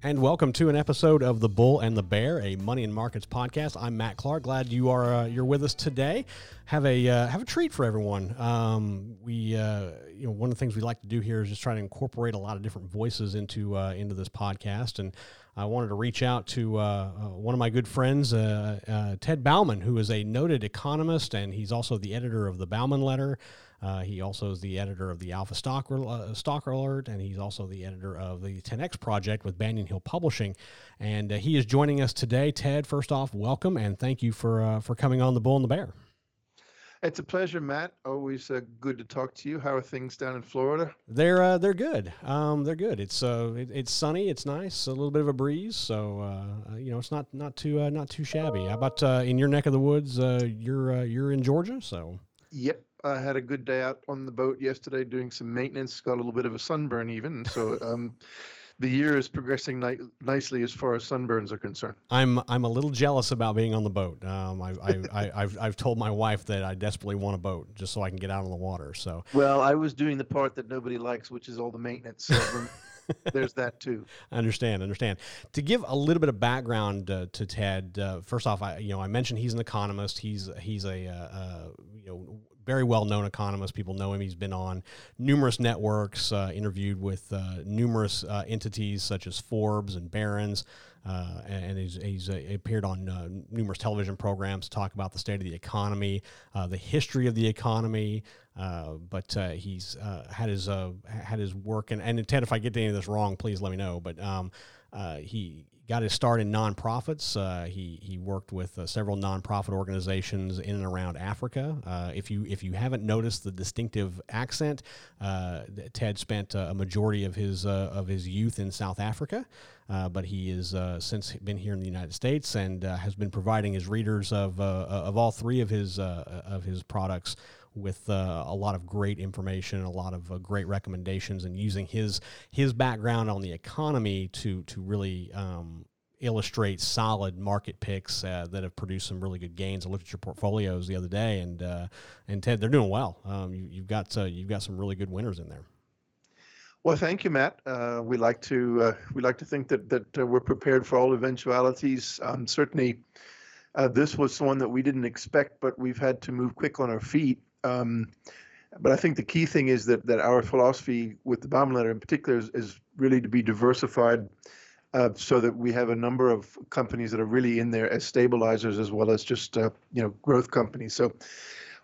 And welcome to an episode of The Bull and the Bear, a money and markets podcast. I'm Matt Clark. Glad you are uh, you're with us today. Have a uh, have a treat for everyone. Um, we uh, you know one of the things we like to do here is just try to incorporate a lot of different voices into uh, into this podcast. And I wanted to reach out to uh, uh, one of my good friends, Ted Bauman, who is a noted economist and he's also the editor of the Bauman Letter. Uh, he also is the editor of the Alpha Stock, uh, Stock Alert, and he's also the editor of the 10X Project with Banyan Hill Publishing. And uh, he is joining us today. Ted, first off, welcome and thank you for uh, for coming on the Bull and the Bear. It's a pleasure, Matt. Always uh, good to talk to you. How are things down in Florida? They're uh, they're good. Um, they're good. It's uh, it, it's sunny. It's nice. A little bit of a breeze. So uh, you know, it's not not too uh, not too shabby. How about uh, in your neck of the woods? Uh, you're uh, you're in Georgia, so. Yep, I had a good day out on the boat yesterday doing some maintenance. Got a little bit of a sunburn even. So um, the year is progressing ni- nicely as far as sunburns are concerned. I'm I'm a little jealous about being on the boat. Um, I, I, I have I've told my wife that I desperately want a boat just so I can get out on the water. So well, I was doing the part that nobody likes, which is all the maintenance. So there's that too. I understand, understand. To give a little bit of background uh, to Ted, uh, first off, I you know I mentioned he's an economist. He's he's a uh, uh you know very well known economist. People know him. He's been on numerous networks, uh, interviewed with uh, numerous uh, entities such as Forbes and Barron's, uh, and he's, he's uh, appeared on uh, numerous television programs to talk about the state of the economy, the history of the economy. but he's had his had his work, and, and Ted, if I get any of this wrong, please let me know. But um, he got his start in nonprofits. Uh, he he worked with uh, several nonprofit organizations in and around Africa. Uh, if you if you haven't noticed the distinctive accent, uh, Ted spent a majority of his uh, of his youth in South Africa, uh, but he has since been here in the United States and has been providing his readers of of all three of his of his products with uh, a lot of great information, a lot of uh, great recommendations, and using his his background on the economy to to really um, illustrate solid market picks uh, that have produced some really good gains. I looked at your portfolios the other day, and uh, and Ted, they're doing well. Um, you, have got uh, you've got some really good winners in there. Well, thank you, Matt. Uh, we like to we like to think that that we're prepared for all eventualities. Um, certainly. this was one that we didn't expect, but we've had to move quick on our feet. Um, but I think the key thing is that that our philosophy with the Bauman letter in particular is, is really to be diversified, uh, so that we have a number of companies that are really in there as stabilizers as well as just uh, you know growth companies. So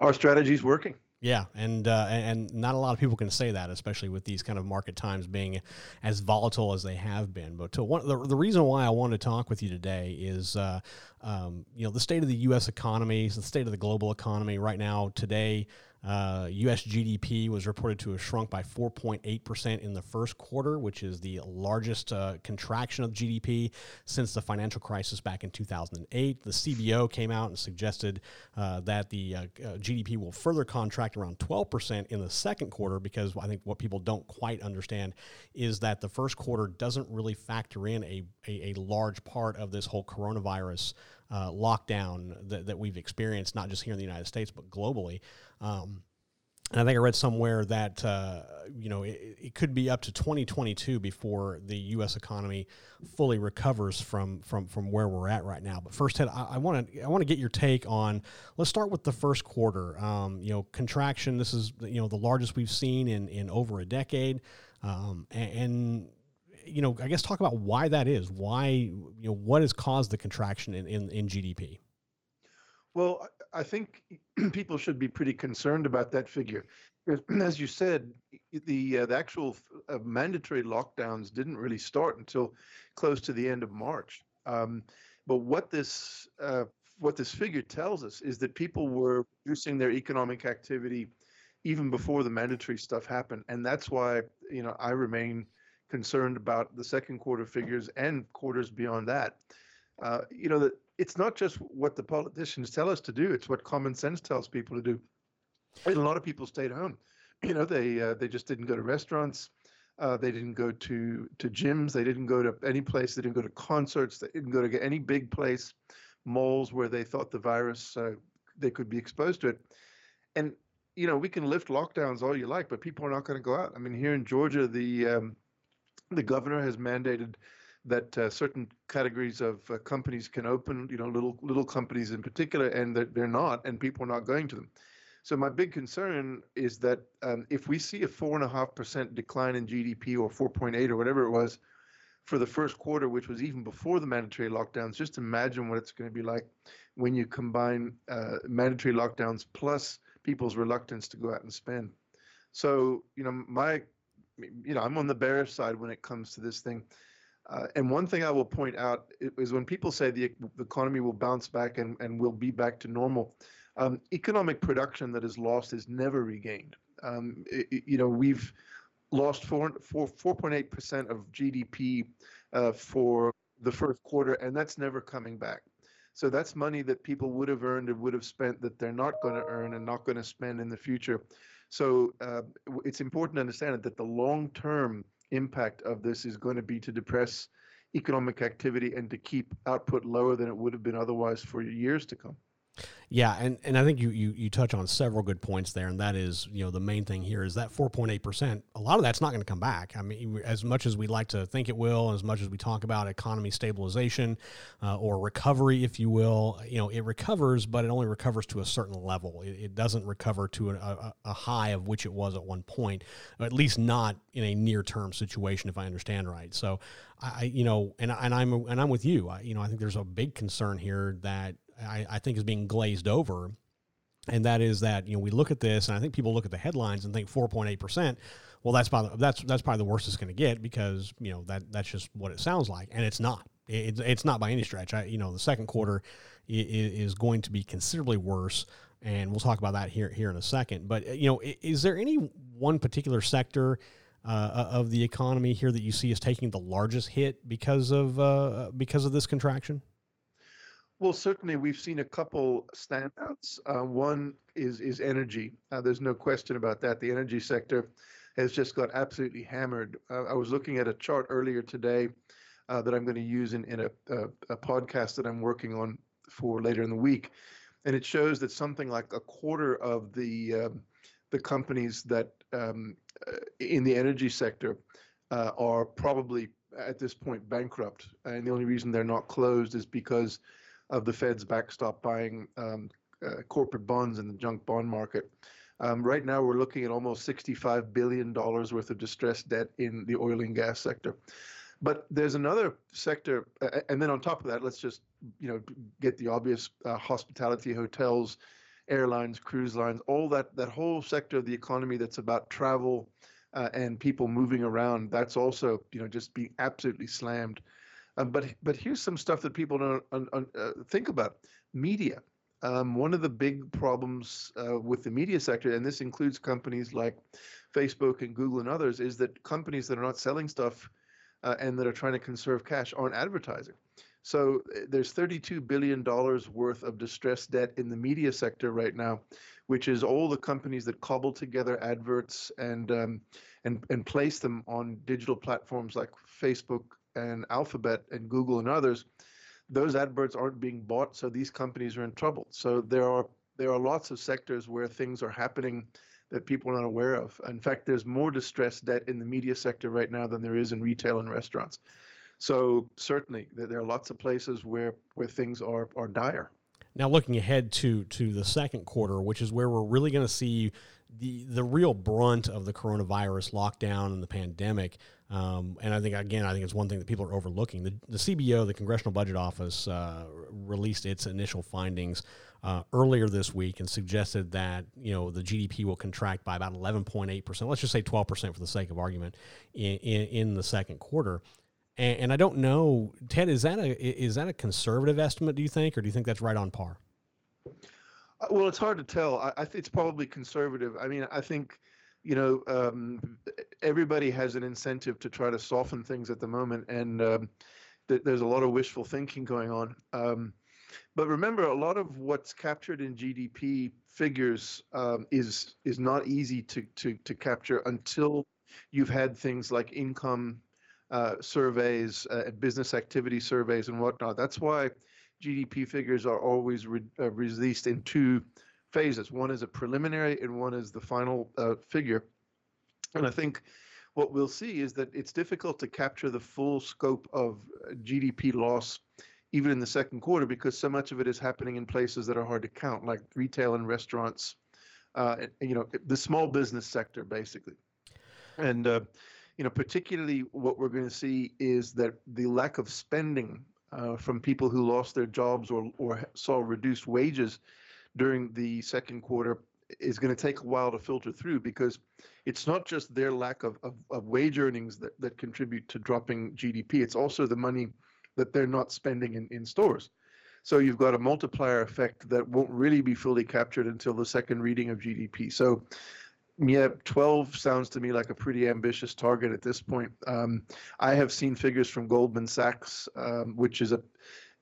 our strategy is working. Yeah, and uh, and not a lot of people can say that, especially with these kind of market times being as volatile as they have been. But one, the, the reason why I wanted to talk with you today is, uh, um, you know, the state of the U.S. economy, the state of the global economy right now. Today, uh, U.S. GDP was reported to have shrunk by 4.8% in the first quarter, which is the largest uh, contraction of GDP since the financial crisis back in 2008. The CBO came out and suggested uh, that the uh, uh, GDP will further contract around 12% in the second quarter because I think what people don't quite understand is that the first quarter doesn't really factor in a, a, a large part of this whole coronavirus uh, lockdown that, that we've experienced, not just here in the United States, but globally. Um, and I think I read somewhere that uh, you know it, it, could be up to 2022 before the U.S. economy fully recovers from from from where we're at right now. But first, Ted, I want to I want to get your take on. Let's start with the first quarter. Um, you know, contraction. This is you know the largest we've seen in in over a decade, um, and, and you know, I guess talk about why that is. Why, you know, what has caused the contraction in, in, in GDP? Well, I think people should be pretty concerned about that figure. As you said, the uh, the actual uh, mandatory lockdowns didn't really start until close to the end of March. Um, but what this uh, what this figure tells us is that people were reducing their economic activity even before the mandatory stuff happened, and that's why you know I remain concerned about the second quarter figures and quarters beyond that. Uh, you know, that it's not just what the politicians tell us to do, it's what common sense tells people to do. And a lot of people stayed home. you know, they uh, they just didn't go to restaurants. Uh, they didn't go to to gyms. They didn't go to any place. They didn't go to concerts. They didn't go to any big place, malls where they thought the virus uh, they could be exposed to it. And you know, we can lift lockdowns all you like, but people are not going to go out. I mean, here in Georgia, the um, the governor has mandated that uh, certain categories of uh, companies can open, you know, little little companies in particular, and they're, they're not, and people are not going to them. So my big concern is that um, if we see a four and a half percent decline in GDP or 4.8 or whatever it was for the first quarter, which was even before the mandatory lockdowns, just imagine what it's going to be like when you combine uh, mandatory lockdowns plus people's reluctance to go out and spend. So you know my, you know I'm on the bearish side when it comes to this thing. Uh, and one thing I will point out is when people say the, the economy will bounce back and, and will be back to normal, um, economic production that is lost is never regained. Um, it, you know, we've lost 4, 4, 4.8% of GDP uh, for the first quarter, and that's never coming back. So that's money that people would have earned and would have spent that they're not going to earn and not going to spend in the future. So uh, it's important to understand that the long term impact of this is going to be to depress economic activity and to keep output lower than it would have been otherwise for years to come. Yeah, and, and I think you, you you touch on several good points there, and that is you know the main thing here is that four point eight percent. A lot of that's not going to come back. I mean, as much as we like to think it will, as much as we talk about economy stabilization uh, or recovery, if you will, you know, it recovers, but it only recovers to a certain level. It, it doesn't recover to a, a, a, high of which it was at one point, at least not in a near term situation, if I understand right. So, I you know, and and I'm and I'm with you. I, you know, I think there's a big concern here that I, I think is being glazed over. And that is that you know we look at this and i think people look at the headlines and think 4.8% well that's probably that's that's probably the worst it's going to get because you know that that's just what it sounds like. And it's not. It, it's not by any stretch. I, you know the second quarter is, going to be considerably worse. And we'll talk about that here here in a second. But you know is there any one particular sector uh, of the economy here that you see is taking the largest hit because of uh, because of this contraction well, certainly we've seen a couple standouts. Uh, one is is energy. Uh, there's no question about that. The energy sector has just got absolutely hammered. Uh, I was looking at a chart earlier today uh, that I'm going to use in in a, a, a podcast that I'm working on for later in the week, and it shows that something like a quarter of the um, the companies that um, uh, in the energy sector uh, are probably at this point bankrupt, and the only reason they're not closed is because of the Fed's backstop buying um, uh, corporate bonds in the junk bond market. Um, right now, we're looking at almost $65 billion worth of distressed debt in the oil and gas sector. But there's another sector, uh, and then on top of that, let's just you know get the obvious: uh, hospitality, hotels, airlines, cruise lines, all that that whole sector of the economy that's about travel uh, and people moving around. That's also you know just being absolutely slammed. Um, but but here's some stuff that people don't uh, think about: media. Um, one of the big problems uh, with the media sector, and this includes companies like Facebook and Google and others, is that companies that are not selling stuff uh, and that are trying to conserve cash aren't advertising. So uh, there's 32 billion dollars worth of distressed debt in the media sector right now, which is all the companies that cobble together adverts and um, and and place them on digital platforms like Facebook, and Alphabet and Google and others, those adverts aren't being bought, so these companies are in trouble. So there are there are lots of sectors where things are happening that people are not aware of. In fact, there's more distressed debt in the media sector right now than there is in retail and restaurants. So certainly, there are lots of places where where things are are dire. Now, looking ahead to to the second quarter, which is where we're really going to see the the real brunt of the coronavirus lockdown and the pandemic. Um, and I think again, I think it's one thing that people are overlooking. The, the CBO, the Congressional Budget Office, uh, released its initial findings uh, earlier this week and suggested that you know the GDP will contract by about 11.8 percent. Let's just say 12 percent for the sake of argument in, in, in the second quarter. And, and, I don't know, Ted, is that a is that a conservative estimate? Do you think, or do you think that's right on par? Uh, well, it's hard to tell. I, I think it's probably conservative. I mean, I think, you know, um, everybody has an incentive to try to soften things at the moment, and um, th- there's a lot of wishful thinking going on. Um, but remember, a lot of what's captured in GDP figures um, is is not easy to to to capture until you've had things like income uh, surveys, uh, business activity surveys, and whatnot. That's why GDP figures are always re- uh, released in two phases. One is a preliminary, and one is the final uh, figure. And I think what we'll see is that it's difficult to capture the full scope of uh, GDP loss even in the second quarter because so much of it is happening in places that are hard to count, like retail and restaurants, uh, you know, the small business sector basically. And uh, you know, particularly what we're going to see is that the lack of spending uh, from people who lost their jobs or or saw reduced wages during the second quarter is going to take a while to filter through because it's not just their lack of, of, of wage earnings that, that contribute to dropping GDP. It's also the money that they're not spending in, in stores. So you've got a multiplier effect that won't really be fully captured until the second reading of GDP. So yeah, 12 sounds to me like a pretty ambitious target at this point. Um, I have seen figures from Goldman Sachs, um, which is a,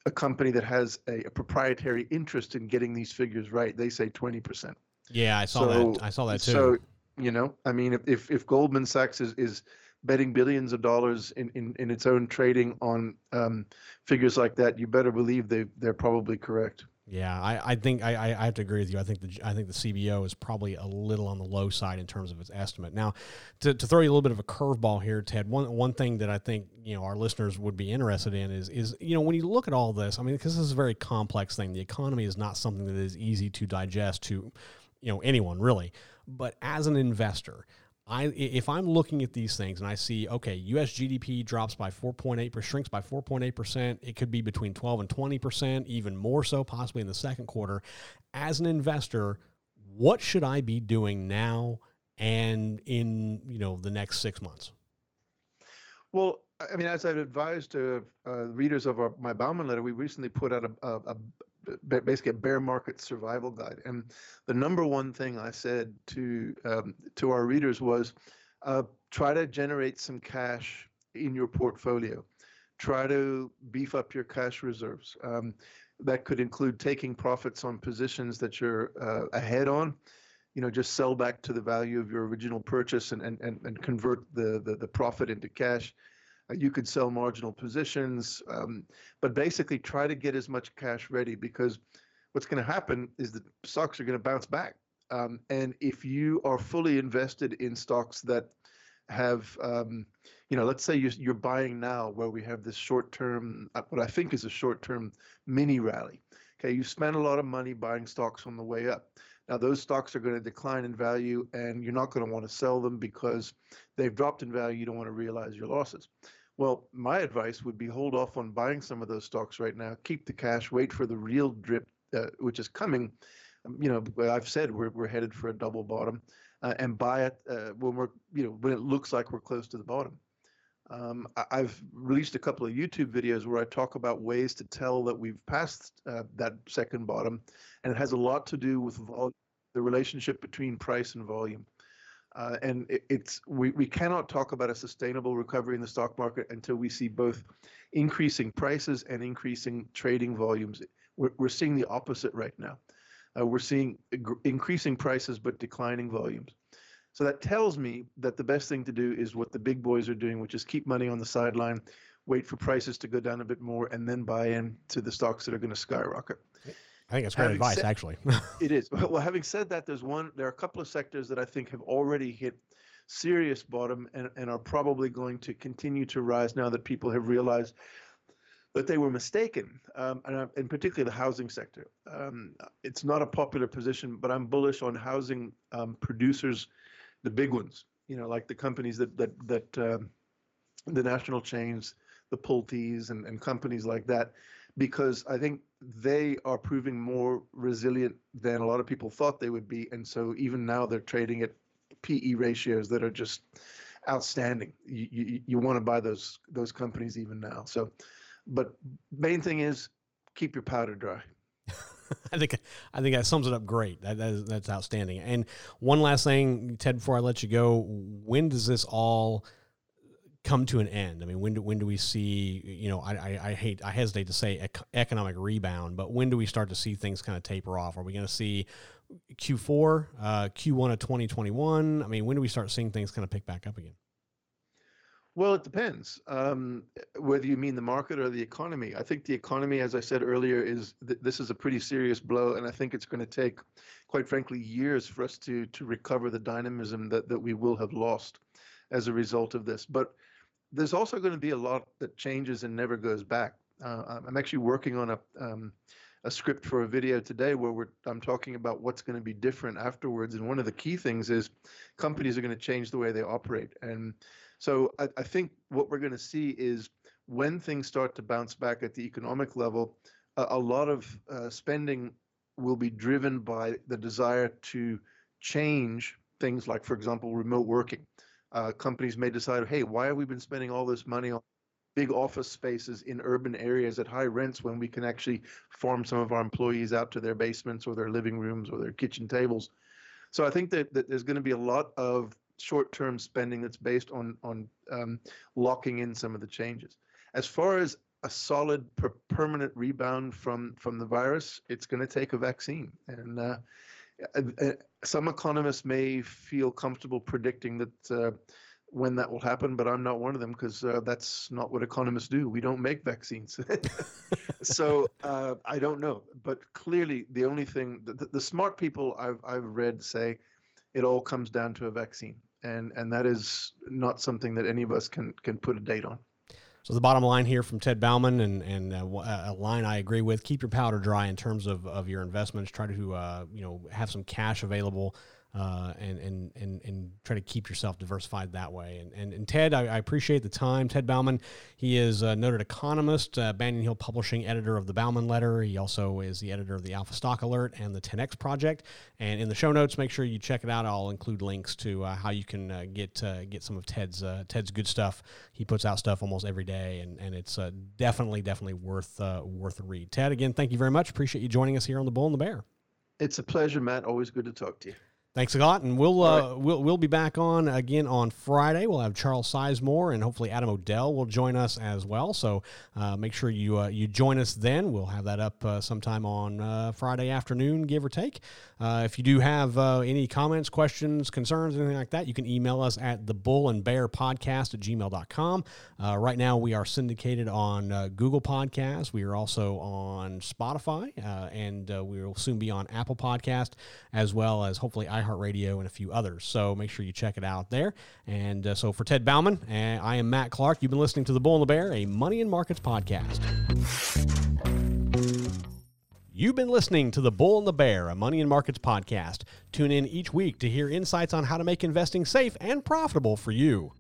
a company that has a, a, proprietary interest in getting these figures right. They say 20%. Yeah, I saw so, that. I saw that too. So, you know, I mean, if, if, if Goldman Sachs is, is betting billions of dollars in, in, in its own trading on um, figures like that, you better believe they they're probably correct. Yeah, I, I think I, I have to agree with you. I think the I think the CBO is probably a little on the low side in terms of its estimate. Now, to, to throw you a little bit of a curveball here, Ted. One one thing that I think you know our listeners would be interested in is is you know when you look at all this. I mean, because this is a very complex thing. The economy is not something that is easy to digest to you know anyone really. But as an investor, I if I'm looking at these things and I see okay, U.S. GDP drops by 4.8 shrinks by 4.8 percent. It could be between 12 and 20 percent, even more so, possibly in the second quarter. As an investor, what should I be doing now and in you know the next six months? Well, I mean, as I've advised uh, uh, readers of our, my Bauman letter, we recently put out a, a, basically a bear market survival guide. And the number one thing I said to um, to our readers was, uh, try to generate some cash in your portfolio. Try to beef up your cash reserves. Um, that could include taking profits on positions that you're uh, ahead on. You know, just sell back to the value of your original purchase and and, and, and convert the, the the profit into cash you could sell marginal positions, um, but basically try to get as much cash ready because what's going to happen is the stocks are going to bounce back. Um, and if you are fully invested in stocks that have, um, you know, let's say you're, you're, buying now where we have this short term, uh, what I think is a short term mini rally. Okay, you spend a lot of money buying stocks on the way up. Now, those stocks are going to decline in value, and you're not going to want to sell them because they've dropped in value. You don't want to realize your losses. Well, my advice would be hold off on buying some of those stocks right now. Keep the cash. Wait for the real drip, uh, which is coming. Um, you know, I've said we're we're headed for a double bottom, uh, and buy it uh, when we're you know when it looks like we're close to the bottom. Um, I've released a couple of YouTube videos where I talk about ways to tell that we've passed uh, that second bottom, and it has a lot to do with vol- the relationship between price and volume. Uh, and it, it's we, we cannot talk about a sustainable recovery in the stock market until we see both increasing prices and increasing trading volumes. We're, we're seeing the opposite right now. Uh, we're seeing increasing prices but declining volumes. So that tells me that the best thing to do is what the big boys are doing, which is keep money on the sideline, wait for prices to go down a bit more, and then buy in to the stocks that are going to skyrocket. I think it's great advice, said, actually. it is. Well, having said that, there's one. There are a couple of sectors that I think have already hit serious bottom and, and are probably going to continue to rise now that people have realized that they were mistaken, um, and, in particular the housing sector. Um, it's not a popular position, but I'm bullish on housing um, producers, the big ones. You know, like the companies that that that um, the national chains, the Pulte's, and, and companies like that because I think they are proving more resilient than a lot of people thought they would be. And so even now they're trading at PE ratios that are just outstanding. You, you, you want to buy those those companies even now. So, but main thing is keep your powder dry. I think I think that sums it up great. That, that is, that's outstanding. And one last thing, Ted, before I let you go, when does this all come to an end? I mean, when do when do we see? You know, I I, I hate I hesitate to say ec- economic rebound, but when do we start to see things kind of taper off? Are we going to see Q4, uh, Q1 of 2021? I mean, when do we start seeing things kind of pick back up again? Well, it depends um, whether you mean the market or the economy. I think the economy, as I said earlier, is th- this is a pretty serious blow, and I think it's going to take, quite frankly, years for us to to recover the dynamism that that we will have lost as a result of this. But there's also going to be a lot that changes and never goes back. Uh, I'm actually working on a um, a script for a video today where I'm talking about what's going to be different afterwards, and one of the key things is companies are going to change the way they operate and so I, I think what we're going to see is when things start to bounce back at the economic level, a, a lot of uh, spending will be driven by the desire to change things like, for example, remote working. Uh, companies may decide, hey, why have we been spending all this money on big office spaces in urban areas at high rents when we can actually farm some of our employees out to their basements or their living rooms or their kitchen tables? So I think that, that there's going to be a lot of short-term spending that's based on on um, locking in some of the changes. As far as a solid per- permanent rebound from from the virus, it's going to take a vaccine, and uh, some economists may feel comfortable predicting that. Uh, when that will happen, but I'm not one of them because uh, that's not what economists do. We don't make vaccines. so uh, I don't know. But clearly, the only thing, the, the smart people I've, I've read say it all comes down to a vaccine and and that is not something that any of us can can put a date on. So the bottom line here from Ted Bauman, and and uh, a line I agree with: keep your powder dry in terms of, of your investments. Try to uh, you know have some cash available uh, and, and, and, and try to keep yourself diversified that way. And, and, and Ted, I, I appreciate the time. Ted Bauman, he is a noted economist, uh, Banyan Hill Publishing editor of the Bauman Letter. He also is the editor of the Alpha Stock Alert and the 10X Project. And in the show notes, make sure you check it out. I'll include links to uh, how you can uh, get uh, get some of Ted's uh, Ted's good stuff. He puts out stuff almost every day, and, and it's definitely definitely worth worth a read. Ted, again, thank you very much. Appreciate you joining us here on the Bull and the Bear. It's a pleasure, Matt. Always good to talk to you. Thanks a lot, and we'll uh, right. we'll we'll be back on again on Friday. We'll have Charles Sizemore and hopefully Adam O'Dell will join us as well. So uh, make sure you uh, you join us then. We'll have that up uh, sometime on uh, Friday afternoon, give or take. Uh, if you do have any comments, questions, concerns, anything like that, you can email us at the Bull and Bear Podcast at gmail.com. right now, we are syndicated on Google Podcasts. We are also on Spotify, and we will soon be on Apple Podcast as well as hopefully iHeartRadio, and a few others. So make sure you check it out there. And uh, so for Ted Bauman, uh, I am Matt Clark. You've been listening to The Bull and the Bear, a money and markets podcast. You've been listening to The Bull and the Bear, a money and markets podcast. Tune in each week to hear insights on how to make investing safe and profitable for you.